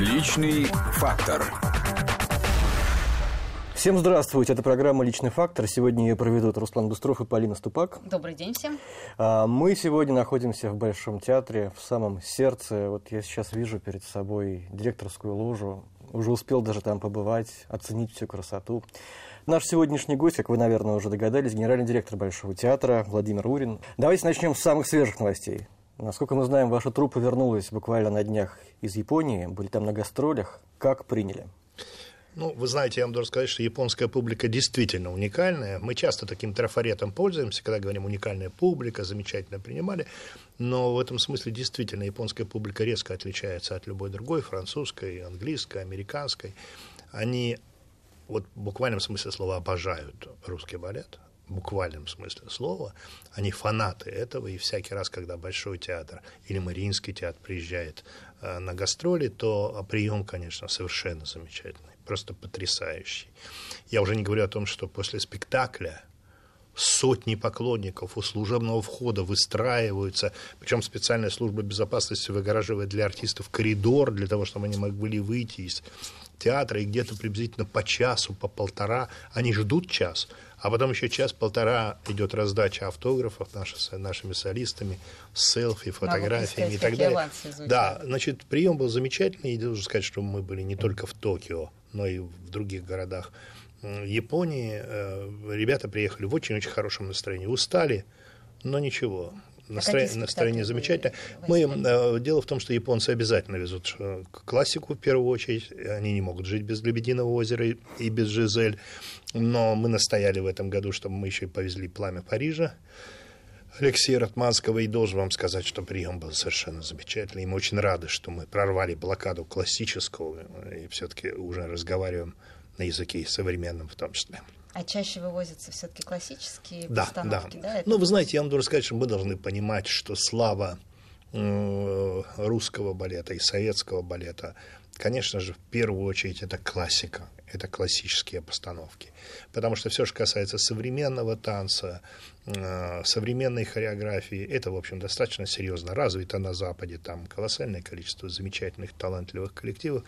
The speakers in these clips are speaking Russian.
Личный фактор. Всем здравствуйте, это программа «Личный фактор». Сегодня ее проведут Руслан Быстров и Полина Ступак. Добрый день всем. А, мы сегодня находимся в Большом театре, в самом сердце. Вот я сейчас вижу перед собой директорскую ложу. Уже успел даже там побывать, оценить всю красоту. Наш сегодняшний гость, как вы, наверное, уже догадались, генеральный директор Большого театра Владимир Урин. Давайте начнем с самых свежих новостей. Насколько мы знаем, ваша труппа вернулась буквально на днях из Японии, были там на гастролях. Как приняли? Ну, вы знаете, я вам должен сказать, что японская публика действительно уникальная. Мы часто таким трафаретом пользуемся, когда говорим «уникальная публика», замечательно принимали. Но в этом смысле действительно японская публика резко отличается от любой другой, французской, английской, американской. Они вот в буквальном смысле слова обожают русский балет, буквальном смысле слова, они фанаты этого, и всякий раз, когда Большой театр или Мариинский театр приезжает э, на гастроли, то прием, конечно, совершенно замечательный, просто потрясающий. Я уже не говорю о том, что после спектакля сотни поклонников у служебного входа выстраиваются, причем специальная служба безопасности выгораживает для артистов коридор, для того, чтобы они могли выйти из театра, и где-то приблизительно по часу, по полтора, они ждут час, а потом еще час-полтора идет раздача автографов наши, нашими солистами, селфи, фотографиями и так далее. Да, значит, прием был замечательный, и должен сказать, что мы были не только в Токио, но и в других городах Японии. Э, ребята приехали в очень-очень хорошем настроении, устали, но ничего, настроение, настроение замечательное. Мы, э, дело в том, что японцы обязательно везут э, классику в первую очередь. Они не могут жить без Лебединого озера и, без Жизель. Но мы настояли в этом году, чтобы мы еще и повезли «Пламя Парижа». Алексея Ратманского, и должен вам сказать, что прием был совершенно замечательный. И мы очень рады, что мы прорвали блокаду классического и все-таки уже разговариваем на языке современном в том числе. А чаще вывозятся все-таки классические да, постановки, да? да? Ну, вы знаете, я вам должен сказать, что мы должны понимать, что слава э, русского балета и советского балета, конечно же, в первую очередь это классика, это классические постановки. Потому что все, что касается современного танца, э, современной хореографии, это, в общем, достаточно серьезно развито на Западе. Там колоссальное количество замечательных, талантливых коллективов.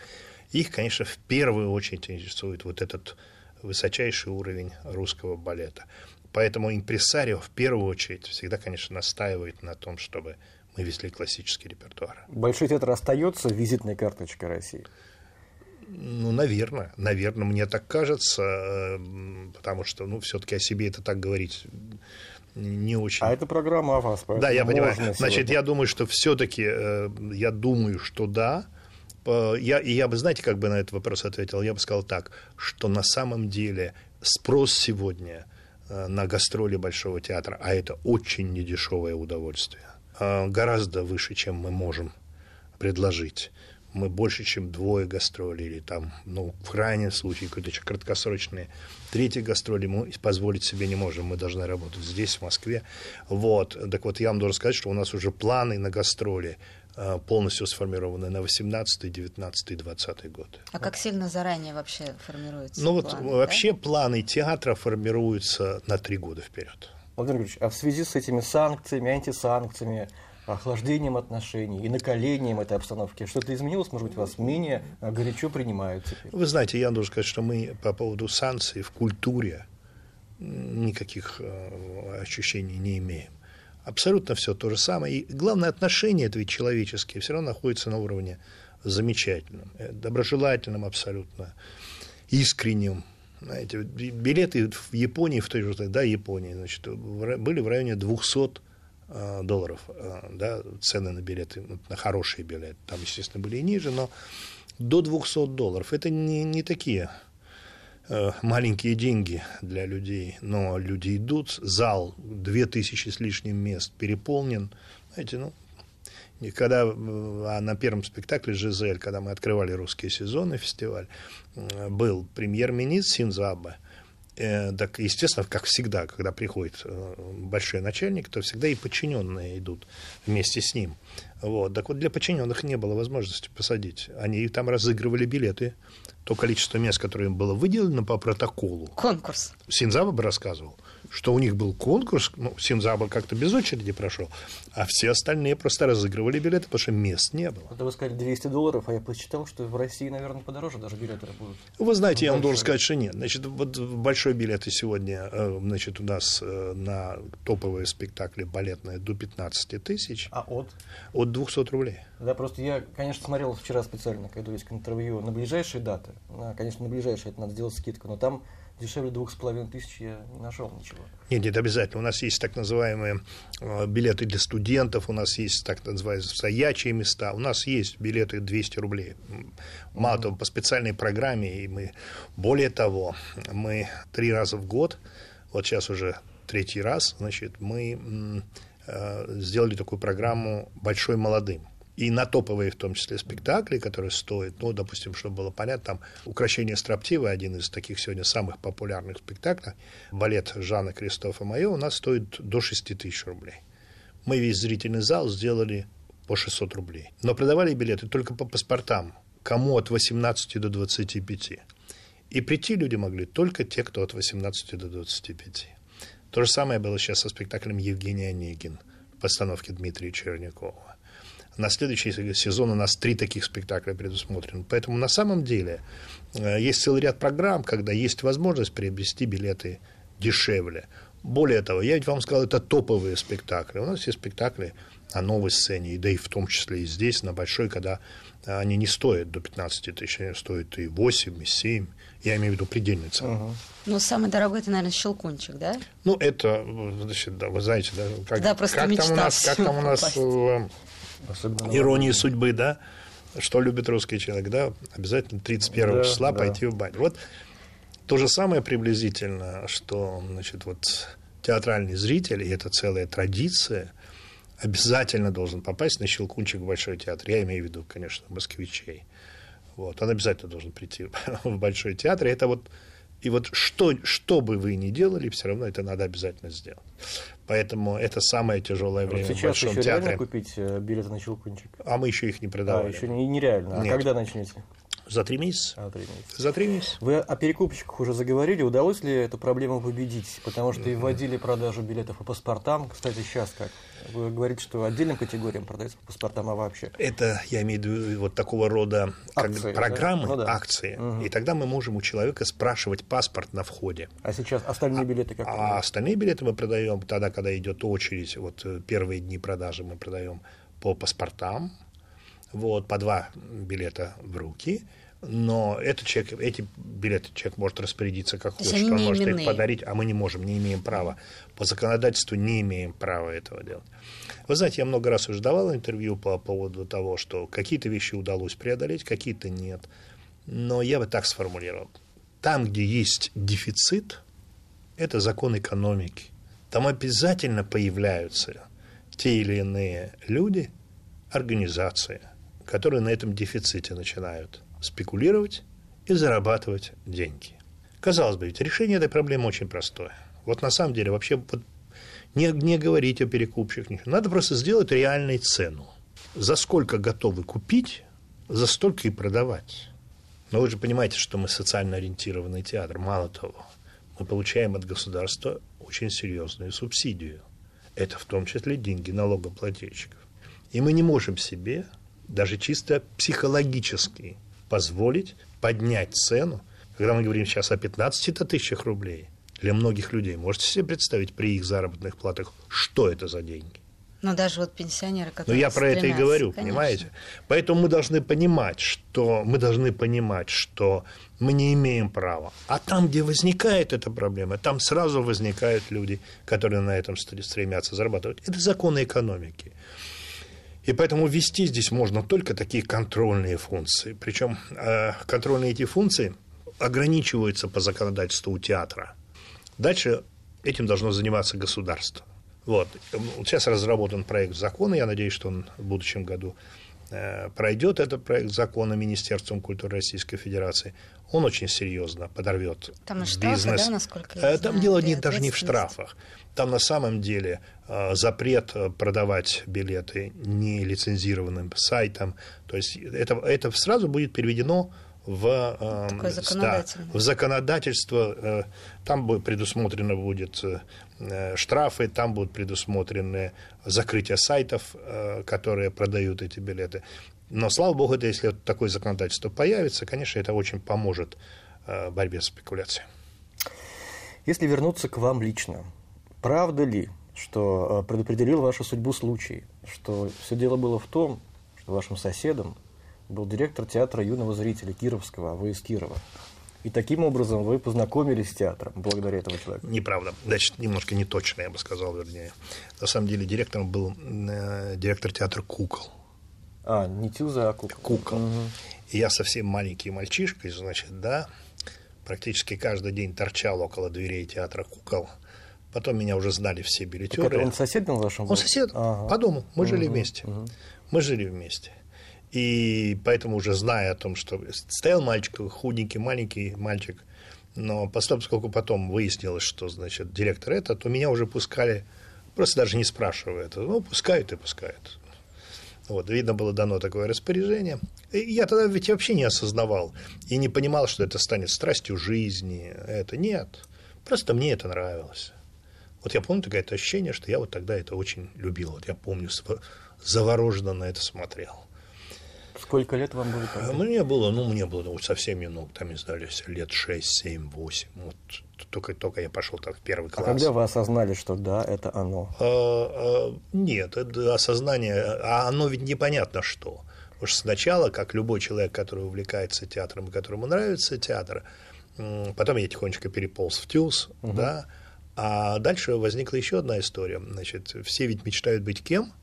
Их, конечно, в первую очередь интересует вот этот высочайший уровень русского балета. Поэтому импресарио в первую очередь всегда, конечно, настаивает на том, чтобы мы везли классический репертуар. Большой театр остается визитной карточкой России? Ну, наверное, наверное, мне так кажется, потому что, ну, все-таки о себе это так говорить не очень. А это программа о вас, Да, я понимаю. Значит, я думаю, что все-таки, э, я думаю, что да, я, и я бы, знаете, как бы на этот вопрос ответил? Я бы сказал так, что на самом деле спрос сегодня э, на гастроли Большого театра, а это очень недешевое удовольствие, э, гораздо выше, чем мы можем предложить. Мы больше, чем двое гастролей, или там, ну, в крайнем случае, какие-то краткосрочные третьи гастроли мы позволить себе не можем. Мы должны работать здесь, в Москве. Вот. Так вот, я вам должен сказать, что у нас уже планы на гастроли Э, полностью сформированы на 18, 19, 20 год. А как сильно заранее вообще формируются Ну планы, вот да? вообще планы театра формируются на три года вперед. Владимир Григорьевич, а в связи с этими санкциями, антисанкциями, охлаждением отношений и накалением этой обстановки. Что-то изменилось, может быть, вас менее горячо принимают теперь? Вы знаете, я должен сказать, что мы по поводу санкций в культуре никаких э, ощущений не имеем. Абсолютно все то же самое. И главное, отношения это ведь человеческие, все равно находятся на уровне замечательном, э, доброжелательном абсолютно, искреннем. Знаете, билеты в Японии, в той же, да, Японии, значит, были в районе 200 э, долларов, э, да, цены на билеты, на хорошие билеты. Там, естественно, были и ниже, но до 200 долларов. Это не, не такие маленькие деньги для людей, но люди идут, зал, две тысячи с лишним мест переполнен, знаете, ну, и когда а на первом спектакле «Жизель», когда мы открывали русские сезоны, фестиваль, э, был премьер-министр Синзабе, э, так, естественно, как всегда, когда приходит большой начальник, то всегда и подчиненные идут вместе с ним. Вот. Так вот, для подчиненных не было возможности посадить. Они там разыгрывали билеты то количество мест, которое им было выделено по протоколу. Конкурс. Синзаба бы рассказывал, что у них был конкурс, ну, Синзаба как-то без очереди прошел, а все остальные просто разыгрывали билеты, потому что мест не было. Это вы сказали 200 долларов, а я посчитал, что в России, наверное, подороже даже билеты будут. Вы знаете, я вам должен сказать, что нет. Значит, вот большой билеты сегодня, э, значит, у нас э, на топовые спектакли балетные до 15 тысяч. А от? От 200 рублей. Да, просто я, конечно, смотрел вчера специально, когда есть интервью на ближайшие даты. Конечно, на ближайшие это надо сделать скидку, но там дешевле двух с половиной тысяч я не нашел ничего. Нет, нет, обязательно. У нас есть так называемые э, билеты для студентов, у нас есть так называемые стоячие места, у нас есть билеты 200 рублей. Мало mm-hmm. по специальной программе, и мы, более того, мы три раза в год, вот сейчас уже третий раз, значит, мы сделали такую программу «Большой молодым» и на топовые, в том числе, спектакли, которые стоят, ну, допустим, чтобы было понятно, там «Укращение строптивой» один из таких сегодня самых популярных спектаклей, балет Жана Кристофа Майо у нас стоит до 6 тысяч рублей. Мы весь зрительный зал сделали по 600 рублей. Но продавали билеты только по паспортам, кому от 18 до 25. И прийти люди могли только те, кто от 18 до 25. То же самое было сейчас со спектаклем «Евгений Онегин» в постановке Дмитрия Чернякова. На следующий сезон у нас три таких спектакля предусмотрены. Поэтому на самом деле э, есть целый ряд программ, когда есть возможность приобрести билеты дешевле. Более того, я ведь вам сказал, это топовые спектакли. У нас есть спектакли на новой сцене, да и в том числе и здесь, на большой, когда они не стоят до 15 тысяч, они стоят и 8, и 7. Я имею в виду предельный цену. Угу. Ну, самый дорогой это, наверное, щелкунчик, да? Ну, это, значит, да, вы знаете, да, как, да, просто как там у нас, как там у нас Особенно иронии судьбы, да, что любит русский человек, да, обязательно 31 да, числа да. пойти в баню. Вот то же самое приблизительно, что, значит, вот театральный зритель, и это целая традиция, обязательно должен попасть на щелкунчик в Большой театр. Я имею в виду, конечно, москвичей. Вот, он обязательно должен прийти в Большой театр. И это вот и вот что, что бы вы ни делали, все равно это надо обязательно сделать. Поэтому это самое тяжелое время Сейчас в Большом еще театре. купить э, билеты на Щелкунчик? А мы еще их не продавали. А, еще не, нереально. А Нет. когда начнете? За три месяца. А, три месяца. За три месяца. Вы о перекупщиках уже заговорили. Удалось ли эту проблему победить? Потому что и вводили продажу билетов по паспортам. Кстати, сейчас как? Вы говорите, что отдельным категориям продается по паспортам, а вообще? Это, я имею в виду, вот такого рода акции, программы, да? Ну, да. акции. Угу. И тогда мы можем у человека спрашивать паспорт на входе. А сейчас остальные билеты как? А, а остальные билеты мы продаем тогда, когда идет очередь. Вот э, первые дни продажи мы продаем по паспортам. Вот, по два билета в руки – но этот человек, эти билеты человек может распорядиться как хочет, он может именные. их подарить, а мы не можем, не имеем права. По законодательству не имеем права этого делать. Вы знаете, я много раз уже давал интервью по поводу того, что какие-то вещи удалось преодолеть, какие-то нет. Но я бы так сформулировал. Там, где есть дефицит, это закон экономики. Там обязательно появляются те или иные люди, организации, которые на этом дефиците начинают спекулировать и зарабатывать деньги. Казалось бы, ведь решение этой проблемы очень простое. Вот на самом деле вообще вот не, не говорить о перекупщиках, ничего. Надо просто сделать реальную цену. За сколько готовы купить, за столько и продавать. Но вы же понимаете, что мы социально ориентированный театр. Мало того, мы получаем от государства очень серьезную субсидию. Это в том числе деньги налогоплательщиков. И мы не можем себе даже чисто психологически позволить поднять цену, когда мы говорим сейчас о 15 тысячах рублей, для многих людей, можете себе представить при их заработных платах, что это за деньги? Но даже вот пенсионеры, которые... Ну, я про это и говорю, конечно. понимаете? Поэтому мы должны понимать, что мы должны понимать, что мы не имеем права. А там, где возникает эта проблема, там сразу возникают люди, которые на этом стремятся зарабатывать. Это законы экономики. И поэтому ввести здесь можно только такие контрольные функции. Причем э, контрольные эти функции ограничиваются по законодательству у театра. Дальше этим должно заниматься государство. Вот. Сейчас разработан проект закона, я надеюсь, что он в будущем году пройдет этот проект закона Министерством культуры Российской Федерации. Он очень серьезно подорвет Там штрафы, бизнес. Да, насколько я э, Там знаю, дело не, даже не в штрафах. Там на самом деле э, запрет э, продавать билеты нелицензированным сайтом. То есть это, это сразу будет переведено в, э, Такое законодательное. да, в законодательство. Э, там предусмотрено будет э, штрафы, там будут предусмотрены закрытие сайтов, э, которые продают эти билеты. Но, слава богу, это если такое законодательство появится, конечно, это очень поможет э, борьбе с спекуляцией. Если вернуться к вам лично, правда ли, что э, предопределил вашу судьбу случай, что все дело было в том, что вашим соседом был директор театра юного зрителя Кировского, а вы из Кирова? И таким образом вы познакомились с театром благодаря этому человеку. Неправда. Значит, немножко не точно, я бы сказал, вернее. На самом деле директором был э, директор театра «Кукол». А, не Тюза, а Кукол. Кукол. И я совсем маленький мальчишкой, значит, да, практически каждый день торчал около дверей театра «Кукол». Потом меня уже знали все Так билетеры. это он сосед был вашим? Он сосед, Ага. по дому. Мы жили Мгм, вместе. мгм. Мы жили вместе. И поэтому уже зная о том, что стоял мальчик, худенький, маленький мальчик, но поскольку потом выяснилось, что, значит, директор это, то меня уже пускали, просто даже не спрашивая это, ну, пускают и пускают. Вот, видно было дано такое распоряжение. И я тогда ведь вообще не осознавал и не понимал, что это станет страстью жизни. Это нет. Просто мне это нравилось. Вот я помню такое ощущение, что я вот тогда это очень любил. Вот я помню, завороженно на это смотрел. Сколько лет вам было А тогда? Мне было, ну, мне было ну, совсем немного, там, знаю, лет 6, 7, 8. Вот только, только я пошел там в первый А класс. когда вы осознали, что да, это оно? А, а, Нет, это осознание, а оно ведь непонятно что. Потому что сначала, как любой человек, который увлекается театром и которому нравится театр, потом я тихонечко переполз в ТЮЗ, да, а дальше возникла еще одна история. Значит, все ведь мечтают быть кем?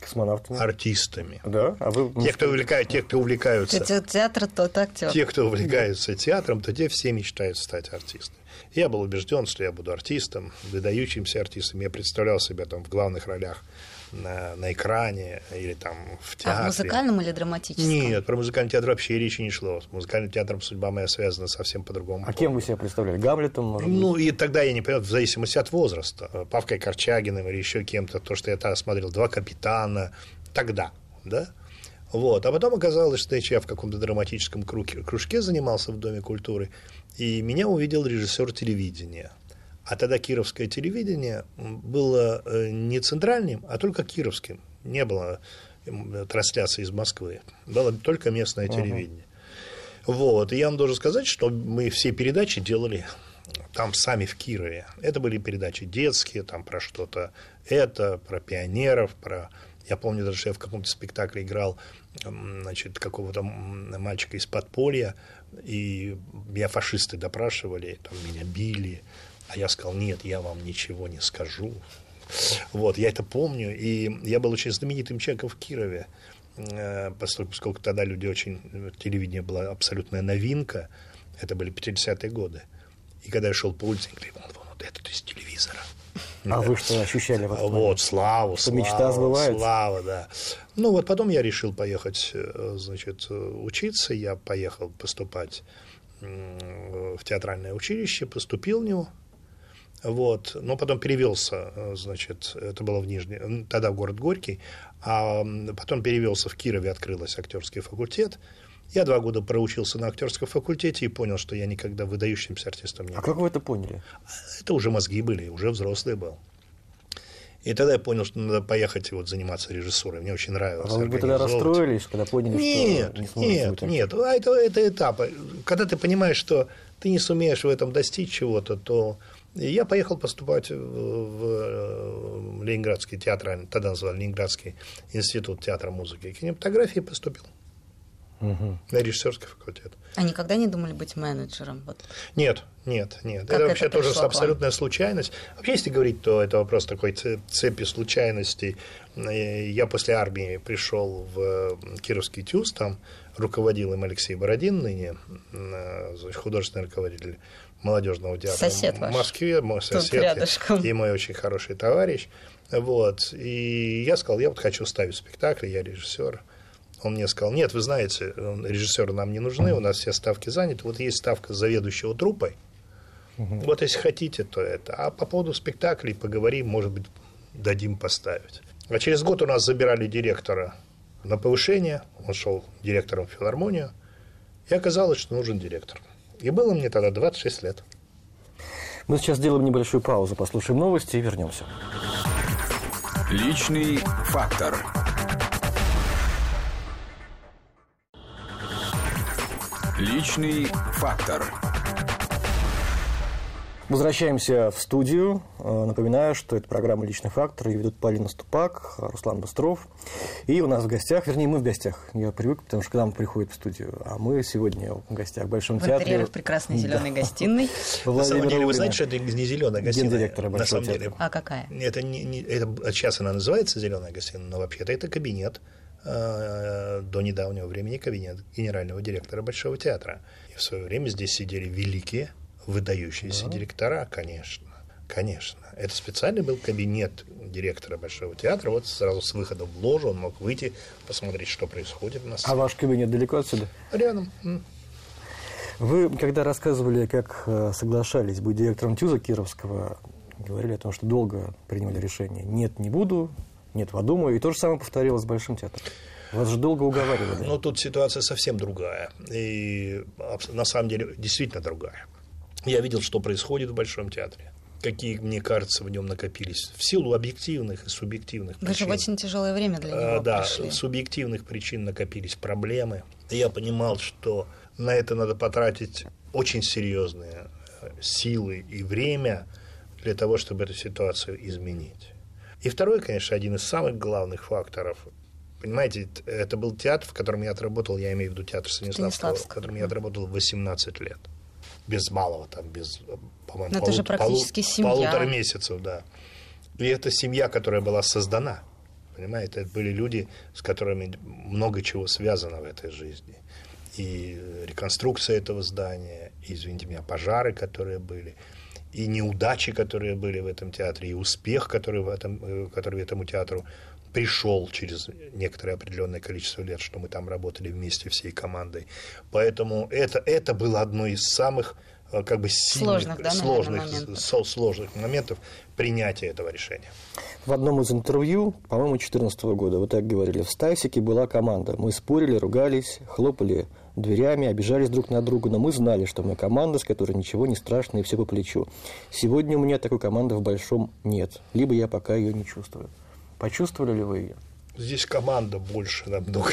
Космонавтами? Артистами. Да? А вы... Те, кто увлекают, те, кто увлекаются Те- Театр тот актер. те, кто увлекаются театром, то те все мечтают стать артистами. Я был убежден, что я буду артистом, выдающимся артистом. Я представлял себя там в главных ролях на, на экране или там в А в театре. музыкальном или драматическом? Нет, про музыкальный театр вообще речи не шло. С музыкальным театром судьба моя связана совсем по-другому. А кем вы себя представляли? Гамлетом, может быть? Ну, и тогда я не понял, в зависимости от возраста. Павкой Корчагиным или еще кем-то, то, что я тогда смотрел, «Два капитана», тогда, да? Вот. А потом оказалось, что я в каком-то драматическом круге, кружке занимался в Доме культуры, и меня увидел режиссер телевидения. А тогда кировское телевидение было э, не центральным, а только кировским. Не было трансляции из Москвы. Было только местное телевидение. Вот. И я вам должен сказать, что мы все передачи делали там сами в Кирове. Это были передачи детские, там про что-то это, про пионеров, про... Я помню даже, что я в каком-то спектакле играл значит, какого-то мальчика из подполья, и меня фашисты допрашивали, там меня били, а я сказал, нет, я вам ничего не скажу. Вот, я это помню, и я был очень знаменитым человеком в Кирове, э, поскольку, поскольку тогда люди очень... Телевидение была абсолютная новинка, это были 50-е годы. И когда я шел по улице, я говорю, вон, вот этот из телевизора. А вы что ощущали в этот? Вот, славу, Что славу, мечта сбывается? слава, да. Ну вот потом я решил поехать, э, значит, учиться. Я поехал поступать в театральное училище, поступил в него. Вот, но потом перевелся, э, значит, это было в Нижнем, тогда в город Горький, а потом перевелся в Кирове, открылся актерский факультет. Я два года проучился на актерском факультете и понял, что я никогда выдающимся артистом не А как вы это поняли? это уже мозги были, уже взрослый был. И тогда я понял, что надо поехать вот заниматься режиссурой. Мне очень А нравилось. вы бы тогда расстроились, когда поняли, Нет, что не сможете нет, быть нет. А это, это этап. Когда ты понимаешь, что ты не сумеешь в этом достичь чего-то, то я поехал поступать в, в Ленинградский театральный, тогда называли Ленинградский институт театра музыки и кинематографии, поступил Мгм. на режиссерский факультет. А никогда не думали быть менеджером? Вот. Нет, нет, нет. Как это это вообще тоже к вам? абсолютная случайность. Вообще, если говорить, то это вопрос такой цепи случайностей. Э, Я после армии пришел в э, Кировский ТЮЗ, там руководил им Алексей Бородин, ныне э, художественный руководитель молодежного театра Сосед в ваш. Москве, мой Тут сосед рядышком. и мой очень хороший товарищ. Вот. И я сказал, я вот хочу ставить спектакль, я режиссер. Он мне сказал, нет, вы знаете, режиссеры нам не нужны, у нас все ставки заняты, вот есть ставка заведующего труппой, вот если хотите, то это. А по поводу спектаклей поговорим, может быть, дадим поставить. А через год у нас забирали директора на повышение, он шел директором в филармонию, И оказалось, что нужен директор. И было мне тогда 26 лет. Мы сейчас сделаем небольшую паузу, послушаем новости и вернемся. Личный фактор. Личный фактор. Возвращаемся в студию. Э, напоминаю, что это программа «Личный фактор». Ее ведут Полина Ступак, Руслан Быстров. И у нас в гостях, вернее, мы в гостях. Я привык, потому что к нам приходят в студию. А мы сегодня в гостях в Большом в театре. интерьерах прекрасной зеленой гостиной. На самом деле, вы знаете, что это не зеленая гостиная? Гендиректора На Большого самом деле. А какая? это, не, не- это сейчас она называется зеленая гостиная, но вообще-то это кабинет э, до недавнего времени кабинет генерального директора Большого театра. И в свое время здесь сидели великие, выдающиеся директора, конечно. Конечно. Это специальный был кабинет директора Большого театра. Вот сразу с выхода в ложу он мог выйти, посмотреть, что происходит на А сцене. ваш кабинет далеко отсюда? Рядом. Вы, когда рассказывали, как э, соглашались быть директором ТЮЗа Кировского, говорили о том, что долго принимали решение. Нет, не буду, нет, подумаю. И то же самое повторилось с Большим театром. Вас же долго уговаривали. Но тут ситуация совсем другая. И на самом деле действительно другая. Я видел, что происходит в Большом театре. Какие, мне кажется, в нем накопились в силу объективных и субъективных Вы же причин. в очень тяжелое время для Э, него да, пришли. субъективных причин накопились проблемы. И я понимал, что на это надо потратить очень серьезные э, силы и время для того, чтобы эту ситуацию изменить. И второй, конечно, один из самых главных факторов. Понимаете, это был театр, в котором я отработал, я имею в виду театр Станиславского, в Станиславского. котором я отработал 18 лет. Без малого, там, без, э, по-моему, Но это же практически полу- семья. полутора месяцев, да. И это семья, которая была создана. Понимаете, это были люди, с которыми много чего связано в этой жизни. И реконструкция этого здания, и, извините меня, пожары, которые были, и неудачи, которые были в этом театре, и успех, который, в этом, э, который этому театру пришел через некоторое определенное количество лет, что мы там работали вместе всей командой. Поэтому это, это было одно из самых э, как бы сильных, Сложных, да, сложных, моментов. со- сложных моментов принятия этого решения. В одном из интервью, по-моему, 2014 года, вы так говорили, в Стасике была команда. Мы спорили, ругались, хлопали дверями, обижались друг на друга, но мы знали, что мы команда, с которой ничего не страшно и все по плечу. Сегодня у меня такой команды в Большом нет, либо я пока ее не чувствую. Почувствовали ли вы ее? Здесь команда больше намного.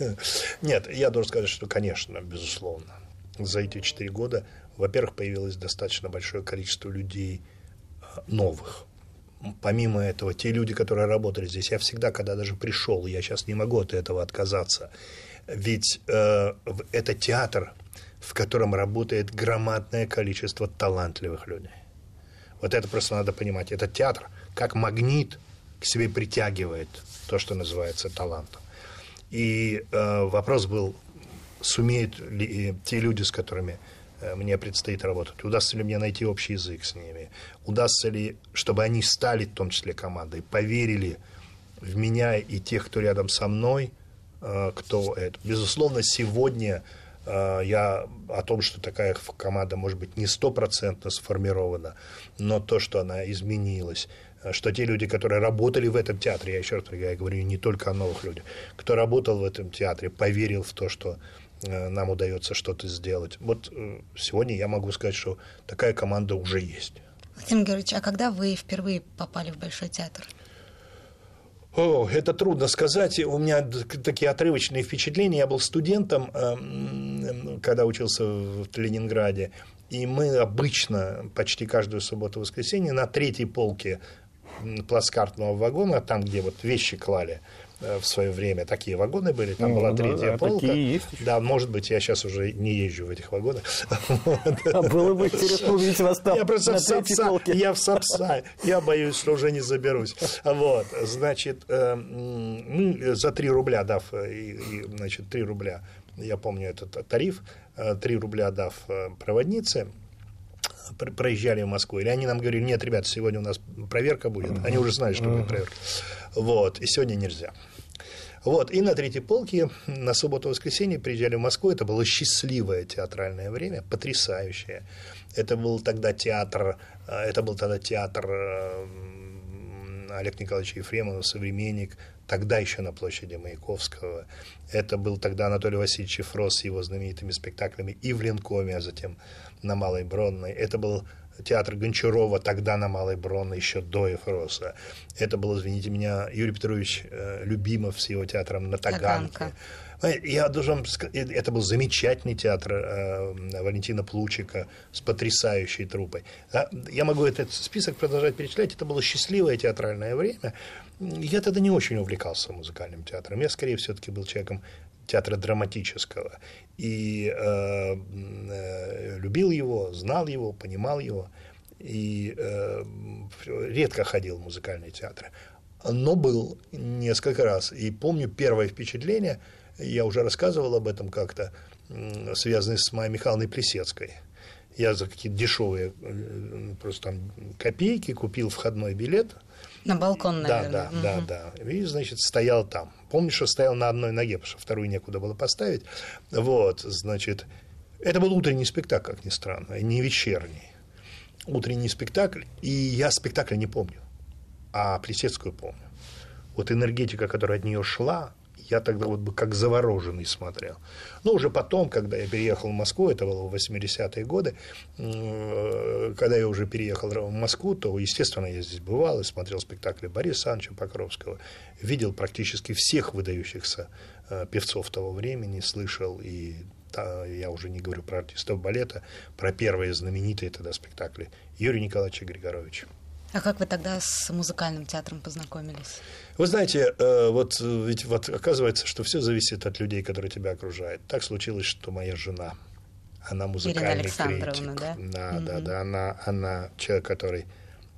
Нет, я должен сказать, что, конечно, безусловно, за эти четыре года, во-первых, появилось достаточно большое количество людей э, новых. Помимо этого, те люди, которые работали здесь, я всегда, когда даже пришел, я сейчас не могу от этого отказаться, ведь э, это театр, в котором работает громадное количество талантливых людей. Вот это просто надо понимать. Этот театр как магнит к себе притягивает то, что называется талантом. И э, вопрос был, сумеют ли э, те люди, с которыми э, мне предстоит работать, удастся ли мне найти общий язык с ними, удастся ли, чтобы они стали в том числе командой, поверили в меня и тех, кто рядом со мной, э, кто это. Безусловно, сегодня я о том, что такая команда может быть не стопроцентно сформирована, но то, что она изменилась, что те люди, которые работали в этом театре, я еще раз я говорю не только о новых людях, кто работал в этом театре, поверил в то, что э, нам удается что-то сделать. Вот э, сегодня я могу сказать, что такая команда уже есть. Владимир Георгиевич, а когда вы впервые попали в Большой театр? О, это трудно сказать. У меня такие отрывочные впечатления. Я был студентом, эм, когда учился в Ленинграде. И мы обычно почти каждую субботу-воскресенье на третьей полке плацкартного вагона, там, где вот вещи клали э, в свое время, такие вагоны были, там Ну, была да, третья да, полка. есть еще. Да, может быть, я сейчас уже не езжу в этих вагонах. А было бы интересно увидеть вас там Я просто в Сапса, я в Сапса, я боюсь, что уже не заберусь. Вот, значит, э, мы за 3 рубля дав, э, значит, 3 рубля, я помню этот тариф, э, 3 рубля дав проводнице, пр- проезжали в Москву, или они нам говорили, нет, ребят, сегодня у нас проверка будет, они уже знали, что будет проверка, вот, и сегодня нельзя. Вот, и на третьей полке на субботу-воскресенье приезжали в Москву. Это было счастливое театральное время, потрясающее. Это был тогда театр, э, это был тогда театр э, Олег Николаевич Ефремов, современник, тогда еще на площади Маяковского. Это был тогда Анатолий Васильевич Фрос с его знаменитыми спектаклями и в Ленкоме, а затем на Малой Бронной. Это был театр Гончарова, тогда на Малой Бронной, еще до Ефроса. Это был, извините меня, Юрий Петрович э, Любимов с его театром на Таганке. Таганка. Я должен сказать, это был замечательный театр э, Валентина Плучика с потрясающей трупой. Я могу этот список продолжать перечислять. Это было счастливое театральное время. Я тогда не очень увлекался музыкальным театром. Я скорее все-таки был человеком театра драматического. И э, э, любил его, знал его, понимал его. И э, редко ходил в музыкальные театры. Но был несколько раз. И помню первое впечатление, я уже рассказывал об этом как-то, связанное с Майей Михайловной Плесецкой. Я за какие-то дешевые э, просто там копейки купил входной билет – на балкон, наверное. Да, да, угу. да, да. И, значит, стоял там. Помнишь, что стоял на одной ноге, потому что вторую некуда было поставить. Вот, значит, это был утренний спектакль, как ни странно, не вечерний. Утренний спектакль, и я спектакля не помню, а Плесецкую помню. Вот энергетика, которая от нее шла, я тогда вот бы как завороженный смотрел. Но уже потом, когда я переехал в Москву, это было в 80-е годы, когда я уже переехал в Москву, то, естественно, я здесь бывал и смотрел спектакли Бориса Санча Покровского, видел практически всех выдающихся э, певцов того времени, слышал и я уже не говорю про артистов балета, про первые знаменитые тогда спектакли Юрия Николаевича Григоровича. А как вы тогда с музыкальным театром познакомились? Вы знаете, э, вот ведь вот оказывается, что все зависит от людей, которые тебя окружают. Так случилось, что моя жена, она музыкальный критик. да? Да, угу. да, да. Она, она человек, который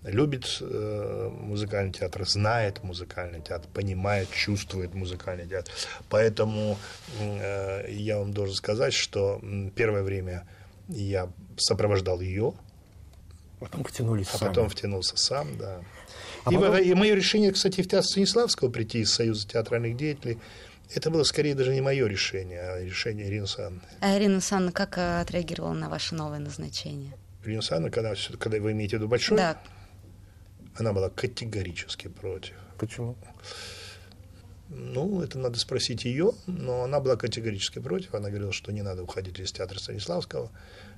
любит э, музыкальный театр, знает музыкальный театр, понимает, чувствует музыкальный театр. Поэтому э, я вам должен сказать, что первое время я сопровождал ее Потом втянулись а сами. потом втянулся сам, да. А и, потом... и мое решение, кстати, в театр Станиславского прийти из Союза театральных деятелей, это было скорее даже не мое решение, а решение Ирины Санны. А Ирина Санна как э, отреагировала на ваше новое назначение? Ирина Санна, когда, когда вы имеете в виду большой, да. она была категорически против. Почему? Ну, это надо спросить ее, но она была категорически против. Она говорила, что не надо уходить из театра Станиславского,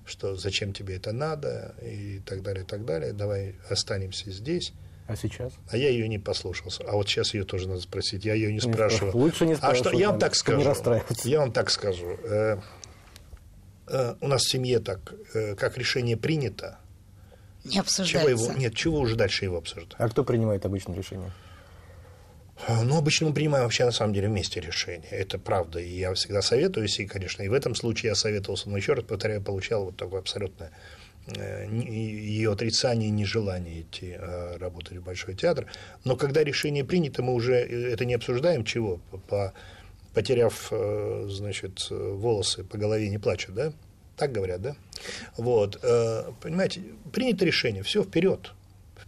что зачем тебе это надо и так далее, и так далее. Давай останемся здесь. А сейчас? А я ее не послушался. А вот сейчас ее тоже надо спросить. Я ее не, не спрашиваю. Лучше не спрашивать. А что? Я вам так скажу. Не я вам так скажу. Э, э, у нас в семье так, э, как решение принято. Не обсуждается. Чего его, нет, чего уже дальше его обсуждать? А кто принимает обычно решение? Ну, обычно мы принимаем вообще на самом деле вместе решение. Это правда. И я всегда советуюсь, и, конечно, и в этом случае я советовался, но еще раз повторяю, получал вот такое абсолютное э, ее отрицание и нежелание идти э, работать в Большой театр. Но когда решение принято, мы уже э, это не обсуждаем, чего? По, потеряв, значит, волосы по голове не плачут, да? Так говорят, да? Вот, понимаете, принято решение, все вперед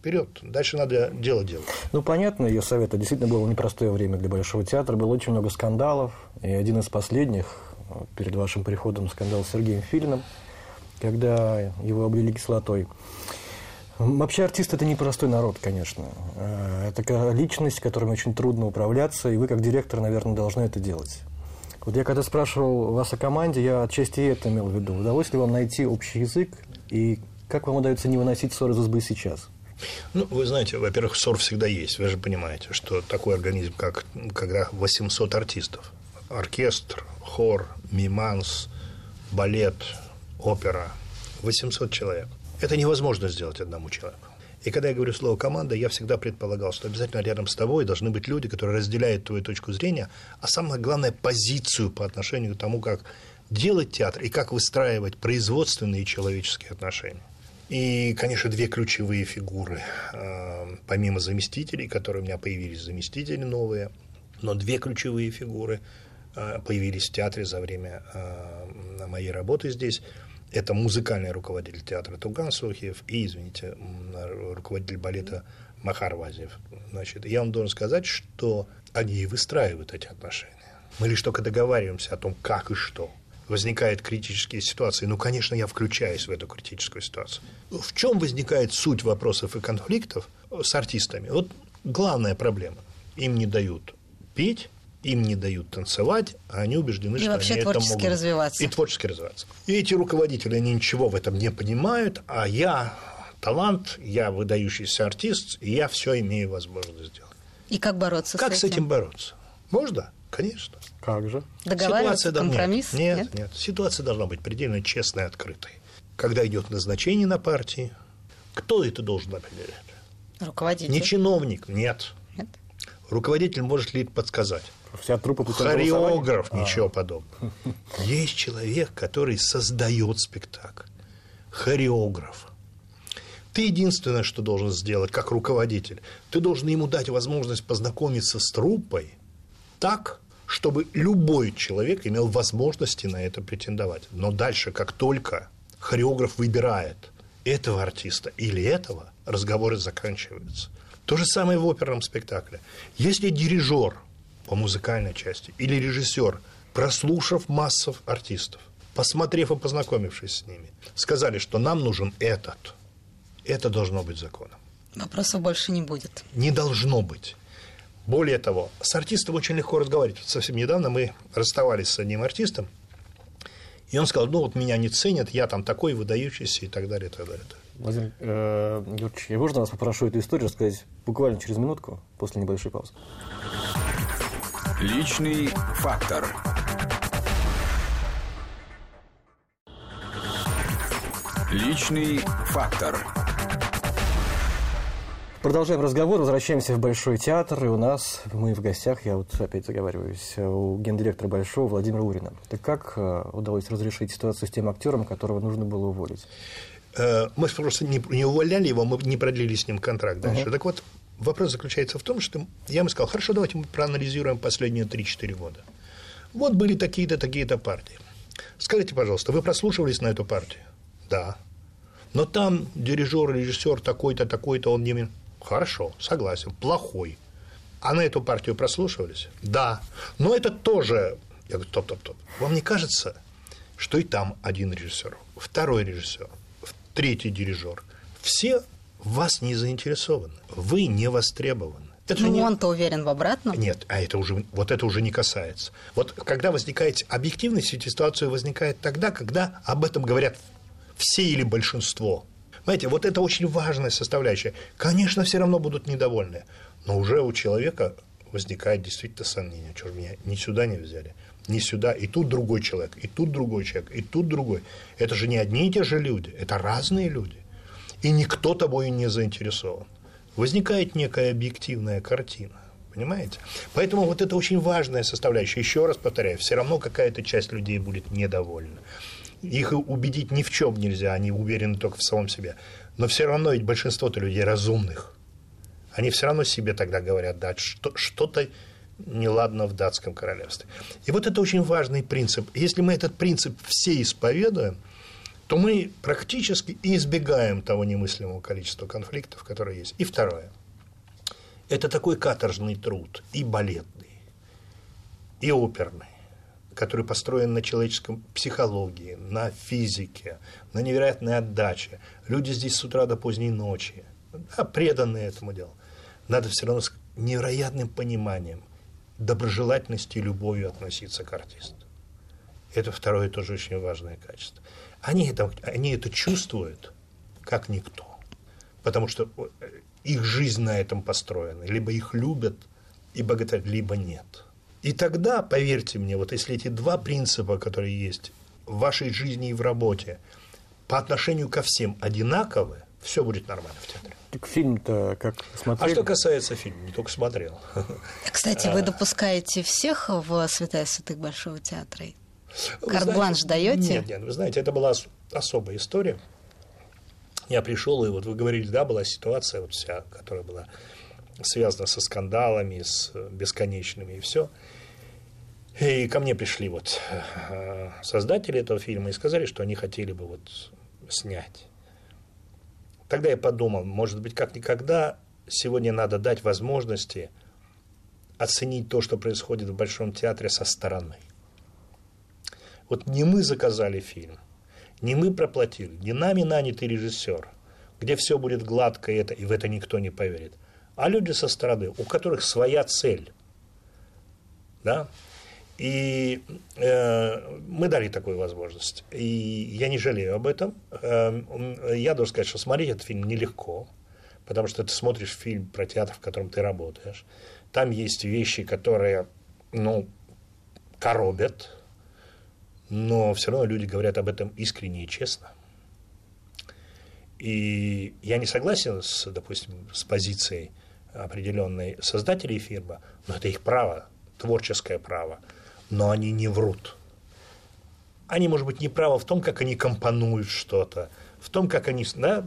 вперед, дальше надо дело делать. Ну, понятно, ее совет. Это действительно было непростое время для Большого театра, было очень много скандалов, и один из последних, перед вашим приходом, скандал с Сергеем Филиным, когда его облили кислотой. Вообще артист – это непростой народ, конечно. Э, это личность, которой очень трудно управляться, и вы, как директор, наверное, должны это делать. Вот я когда спрашивал вас о команде, я отчасти это имел в виду. Удалось ли вам найти общий язык, и как вам удается не выносить ссоры из избы сейчас? Ну, вы знаете, во-первых, ссор всегда есть. Вы же понимаете, что такой организм, как когда 800 артистов, оркестр, хор, миманс, балет, опера, 800 человек. Это невозможно сделать одному человеку. И когда я говорю слово «команда», я всегда предполагал, что обязательно рядом с тобой должны быть люди, которые разделяют твою точку зрения, а самое главное – позицию по отношению к тому, как делать театр и как выстраивать производственные человеческие отношения. И, конечно, две ключевые фигуры, э, помимо заместителей, которые у меня появились заместители новые, но две ключевые фигуры э, появились в театре за время э, моей работы здесь. Это музыкальный руководитель театра Туган Сухиев и, извините, руководитель балета Махар Вазиев. Значит, я вам должен сказать, что они и выстраивают эти отношения. Мы лишь только договариваемся о том, как и что – возникают критические ситуации, ну, конечно, я включаюсь в эту критическую ситуацию. В чем возникает суть вопросов и конфликтов с артистами? Вот главная проблема. Им не дают петь, им не дают танцевать, а они убеждены, И что вообще они это творчески могут. развиваться. И творчески развиваться. И эти руководители, они ничего в этом не понимают, а я талант, я выдающийся артист, и я все имею возможность сделать. И как бороться Как с с этим бороться? Можно? Конечно. Как же? Договариваться, Ситуация- компромисс? Нет, нет, нет. Ситуация должна быть предельно честной и открытой. Когда идет назначение на партии, кто это должен определять? Руководитель. Не чиновник, нет. Нет? Руководитель может ли подсказать? Вся голосования? Хореограф, А, ничего подобного. Есть человек, который создает спектакль. Хореограф. Ты единственное, что должен сделать как руководитель, ты должен ему дать возможность познакомиться с труппой так, чтобы любой человек имел возможности на это претендовать. Но дальше, как только хореограф выбирает этого артиста или этого, разговоры заканчиваются. То же самое в оперном спектакле. Если дирижер по музыкальной части или режиссер, прослушав массов артистов, посмотрев и познакомившись с ними, сказали, что нам нужен этот, это должно быть законом. Вопросов больше не будет. Не должно быть. Более того, с артистом очень легко разговаривать. Вот совсем недавно мы расставались с одним артистом, и он сказал, ну вот меня не ценят, я там такой выдающийся и так далее, и так далее. и так далее. Владимир э, Юрьевич, я можно вас попрошу эту историю рассказать буквально через минутку, после небольшой паузы? Личный фактор. Личный фактор. Продолжаем разговор, возвращаемся в Большой театр, и у нас, мы в гостях, я вот опять заговариваюсь, у гендиректора Большого Владимира Урина. Так как э, удалось разрешить ситуацию с тем актером, которого нужно было уволить? Э, Мы просто не, не увольняли его, мы не продлили с ним контракт дальше. Так вот, вопрос заключается в том, что я ему сказал, хорошо, давайте мы проанализируем последние 3-4 года. Вот были такие-то, такие-то партии. Скажите, пожалуйста, вы прослушивались на эту партию? Да. Но там дирижер, режиссер такой-то, такой-то, он не... Хорошо, согласен, плохой. А на эту партию прослушивались? Да. Но это тоже... Я говорю, топ-топ-топ. Вам не кажется, что и там один режиссер, второй режиссер, третий дирижер, все вас не заинтересованы. Вы не востребованы. Это Ну, не- он-то уверен в обратном. нет, а это уже, вот это уже не касается. Вот когда возникает объективность, ситуация возникает тогда, когда об этом говорят все или большинство. Понимаете, вот это очень важная составляющая. Конечно, все равно будут недовольны, но уже у человека возникает действительно сомнение, что ж меня ни сюда не взяли, ни сюда, и тут другой человек, и тут другой человек, и тут другой. Это же не одни и те же люди, это разные люди. И никто тобой не заинтересован. Возникает некая объективная картина. Понимаете? Поэтому вот это очень важная составляющая. Еще раз повторяю, все равно какая-то часть людей будет недовольна. Их убедить ни в чем нельзя, они уверены только в самом себе. Но все равно ведь большинство-то людей разумных. Они все равно себе тогда говорят, да, что, что-то неладно в датском королевстве. И вот это очень важный принцип. Если мы этот принцип все исповедуем, то мы практически избегаем того немыслимого количества конфликтов, которые есть. И второе. Это такой каторжный труд, и балетный, и оперный, который построен на человеческом психологии, на физике, на невероятной отдаче. Люди здесь с утра до поздней ночи, да, преданные этому делу. Надо все равно с невероятным пониманием, доброжелательностью и любовью относиться к артисту. Это второе тоже очень важное качество. Они это, они это чувствуют, как никто. Потому что э, их жизнь на этом построена. Либо их любят и богатырь, либо нет. И тогда, поверьте мне, вот если эти два принципа, которые есть в вашей жизни и в работе, по отношению ко всем одинаковы, все будет нормально в театре. Так фильм-то как А смотрели? что касается фильма, не только смотрел. Кстати, А. вы допускаете всех в святая святых Большого театра? Карт-бланш даете? Нет, нет, вы знаете, это была ос- особая история. Я пришел, и вот вы говорили, да, была ситуация вот вся, которая была связана со скандалами, с бесконечными и все. И ко мне пришли вот э, создатели этого фильма и сказали, что они хотели бы вот снять. Тогда я подумал, может быть, как никогда сегодня надо дать возможности оценить то, что происходит в Большом театре со стороны. Вот не мы заказали фильм, не мы проплатили, не нами нанятый режиссер, где все будет гладко и это, и в это никто не поверит. а люди со стороны, у которых своя цель. Да? И э, мы дали такую возможность. И я не жалею об этом. Э, я должен сказать, что смотреть этот фильм нелегко, потому что ты смотришь фильм про театр, в котором ты работаешь. Там есть вещи, которые, ну, коробят, но все равно люди говорят об этом искренне и честно. И я не согласен с, допустим, с позицией определенной создателей фильма, но это их право, творческое право – но они не врут. Они, может быть, не правы в том, как они компонуют что-то, в том, как они... Да,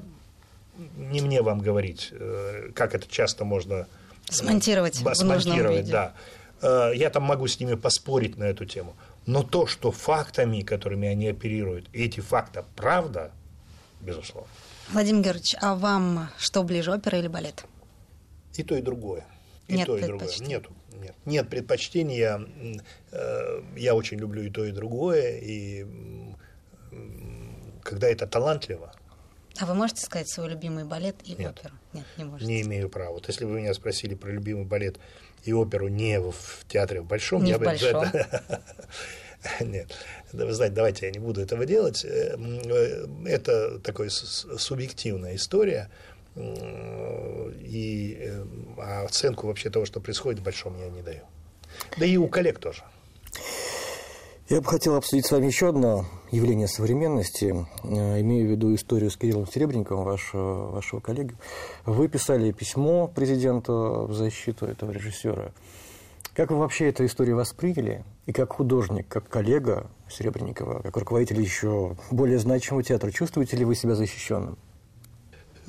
не мне вам говорить, э, как это часто можно... Смонтировать, смонтировать да. Э, я там могу с ними поспорить на эту тему. Но то, что фактами, которыми они оперируют, эти факты правда, безусловно. Владимир Георгиевич, а вам что ближе, опера или балет? И то, и другое. И Нет то, и другое. Нету нет. Нет предпочтений. Я, э, я очень люблю и то, и другое. И когда это талантливо. А вы можете сказать свой любимый балет и нет, оперу? Нет, не можете. Не имею права. Вот если бы вы меня спросили про любимый балет и оперу не в, в театре в Большом, не я в бы... Большом. Нет, вы знаете, давайте я не буду этого делать. Э, э, это такая субъективная история. И э, а оценку вообще того, что происходит, в большом я не даю. Да и у коллег тоже. Я бы хотел обсудить с вами еще одно явление современности. Э, имею в виду историю с Кириллом Серебренниковым, вашего, вашего коллеги. Вы писали письмо президенту в защиту этого режиссера. Как вы вообще эту историю восприняли? И как художник, как коллега Серебренникова, как руководитель еще более значимого театра, чувствуете ли вы себя защищенным?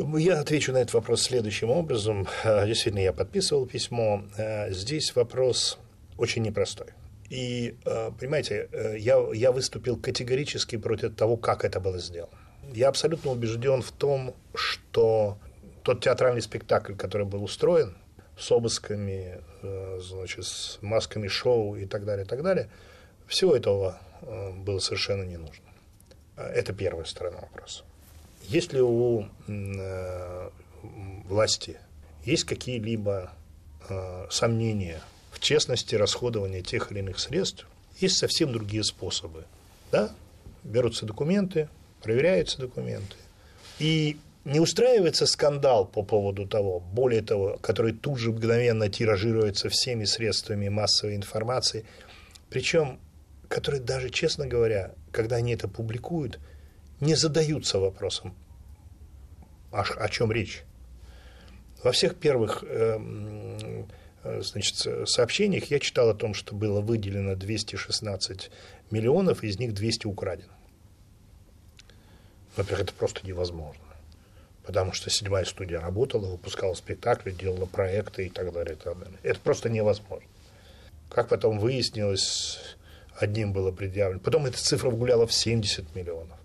Я отвечу на этот вопрос следующим образом. Э, действительно, я подписывал письмо. Э, здесь вопрос очень непростой. И, э, понимаете, я, я выступил категорически против того, как это было сделано. Я абсолютно убежден в том, что тот театральный спектакль, который был устроен, с обысками, значит, с масками шоу и так далее, и так далее, всего этого было совершенно не нужно. Это первая сторона вопроса. Если у э, власти есть какие-либо э, сомнения в честности расходования тех или иных средств, есть совсем другие способы. Да? Берутся документы, проверяются документы. И не устраивается скандал по поводу того, более того, который тут же мгновенно тиражируется всеми средствами массовой информации, причем, который даже, честно говоря, когда они это публикуют, не задаются вопросом, о, о чем речь. Во всех первых э, значит, сообщениях я читал о том, что было выделено 216 миллионов, из них 200 украдено. Во-первых, это просто невозможно. Потому что седьмая студия работала, выпускала спектакли, делала проекты и так далее. И так далее. Это просто невозможно. Как потом выяснилось, одним было предъявлено. Потом эта цифра гуляла в 70 миллионов.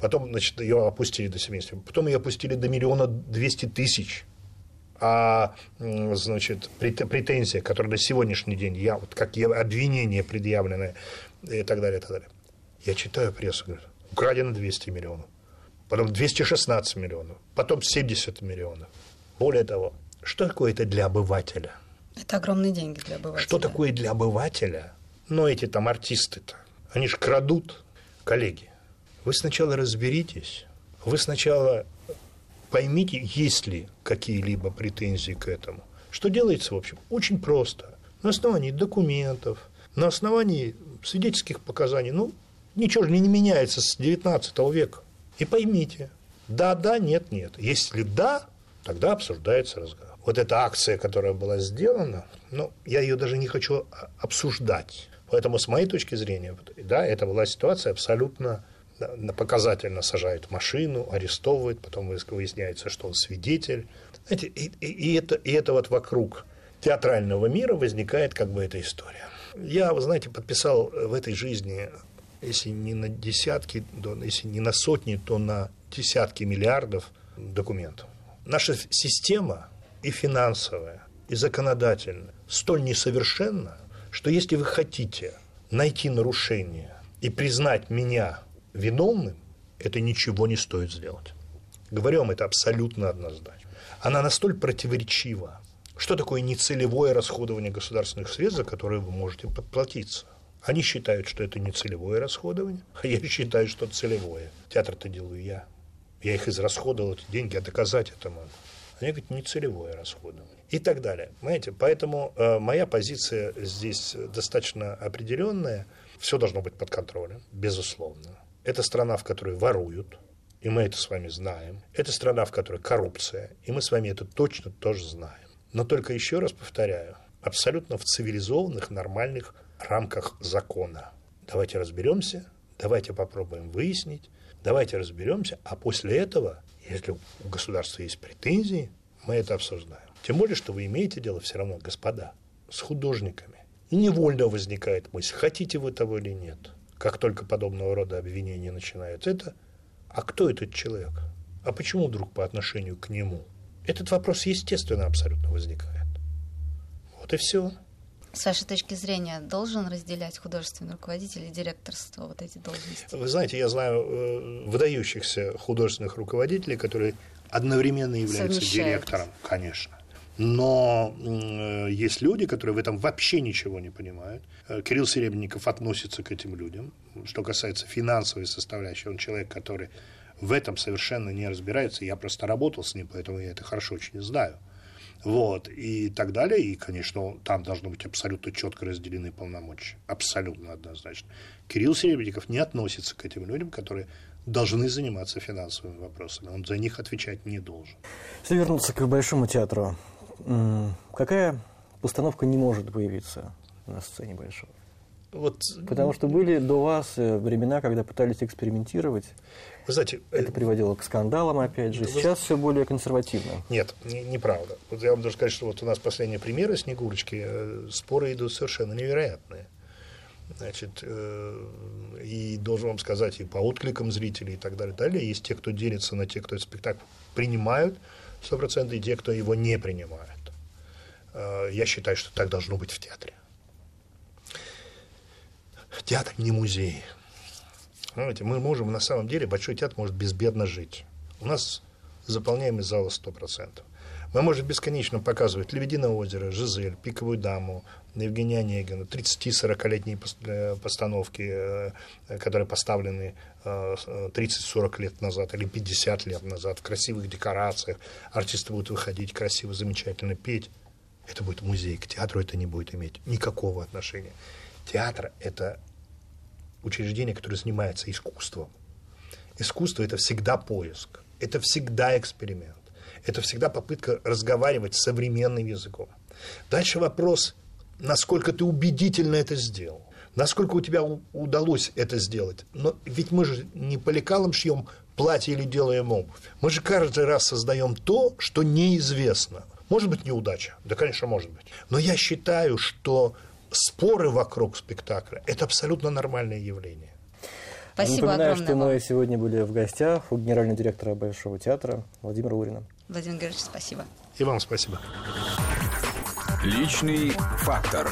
Потом, значит, ее опустили до 70. Потом ее опустили до миллиона двести тысяч. А, значит, претензия, которая на сегодняшний день, я, вот как обвинение предъявленное и так далее, и так далее. Я читаю прессу, говорю, украдено 200 миллионов, потом 216 миллионов, потом 70 миллионов. Более того, что такое это для обывателя? Это огромные деньги для обывателя. Что такое для обывателя? Ну, эти там артисты-то, они же крадут, коллеги. Вы сначала разберитесь, вы сначала поймите, есть ли какие-либо претензии к этому. Что делается, в общем, очень просто. На основании документов, на основании свидетельских показаний. Ну, ничего же не меняется с 19 века. И поймите, да, да, нет, нет. Если да, тогда обсуждается разговор. Вот эта акция, которая была сделана, ну, я ее даже не хочу обсуждать. Поэтому, с моей точки зрения, да, это была ситуация абсолютно показательно сажают машину, арестовывают, потом выясняется, что он свидетель. Знаете, и, и, и, это, и это вот вокруг театрального мира возникает как бы эта история. Я, вы знаете, подписал в этой жизни, если не на десятки, то, если не на сотни, то на десятки миллиардов документов. Наша система и финансовая, и законодательная столь несовершенна, что если вы хотите найти нарушение и признать меня виновным, это ничего не стоит сделать. Говорю вам это абсолютно однозначно. Она настолько противоречива, Что такое нецелевое расходование государственных средств, за которые вы можете подплатиться? Они считают, что это не целевое расходование, а я считаю, что целевое. Театр-то делаю я. Я их израсходовал, эти деньги, а доказать это могу. Они говорят, не целевое расходование. И так далее. Понимаете? Поэтому э, моя позиция здесь достаточно определенная. Все должно быть под контролем, безусловно. Это страна, в которой воруют, и мы это с вами знаем. Это страна, в которой коррупция, и мы с вами это точно тоже знаем. Но только еще раз повторяю, абсолютно в цивилизованных, нормальных рамках закона. Давайте разберемся, давайте попробуем выяснить, давайте разберемся, а после этого, если у государства есть претензии, мы это обсуждаем. Тем более, что вы имеете дело все равно, господа, с художниками. И невольно возникает мысль, хотите вы того или нет. Как только подобного рода обвинения начинаются, это а кто этот человек? А почему вдруг по отношению к нему? Этот вопрос, естественно, абсолютно возникает. Вот и все. С вашей точки зрения, должен разделять художественный руководитель и директорство вот эти должности? Вы знаете, я знаю э, выдающихся художественных руководителей, которые одновременно являются директором, конечно. Но э, есть люди, которые в этом вообще ничего не понимают. Э, Кирилл Серебренников относится к этим людям. Что касается финансовой составляющей, он человек, который в этом совершенно не разбирается. Я просто работал с ним, поэтому я это хорошо очень знаю вот, и так далее. И, конечно, там должны быть абсолютно четко разделены полномочия. Абсолютно однозначно. Кирилл Серебренников не относится к этим людям, которые должны заниматься финансовыми вопросами. Он за них отвечать не должен. Если вернуться к Большому театру, какая постановка не может появиться на сцене Большого? Вот... Потому что были до вас э, времена, когда пытались экспериментировать. Вы знаете, это э, приводило к скандалам, опять же. Сейчас вы... все более консервативно. Нет, не, неправда. Вот я вам должен сказать, что вот у нас последняя примера Снегурочки, э, споры идут совершенно невероятные. Значит, и должен вам сказать, и по откликам зрителей и так далее, далее, есть те, кто делится на те, кто этот спектакль принимают 100%, и те, кто его не принимают. Э, я считаю, что так должно быть в театре. Театр не музей. Понимаете, мы можем, на самом деле, Большой театр может безбедно жить. У нас заполняемый зал 100%. Мы можем бесконечно показывать «Лебединое озеро», «Жизель», «Пиковую даму», Евгения Онегина, 30-40-летние э, постановки, э, которые поставлены 30-40 э, лет назад или 50 лет назад в красивых декорациях. Артисты будут выходить красиво, замечательно петь. Это будет музей. К театру это не будет иметь никакого отношения. Театр – это учреждение, которое занимается искусством. Искусство – это всегда поиск, это всегда эксперимент, это всегда попытка разговаривать современным языком. Дальше вопрос, насколько ты убедительно это сделал, насколько у тебя удалось это сделать. Но ведь мы же не по лекалам шьем платье или делаем обувь. Мы же каждый раз создаем то, что неизвестно. Может быть, неудача. Да, конечно, может быть. Но я считаю, что споры вокруг спектакля – это абсолютно нормальное явление. Спасибо Напоминаю, огромное что вам. мы сегодня были в гостях у генерального директора Большого театра Владимира Лурина. Владимир Георгиевич, спасибо. И вам спасибо. Личный фактор.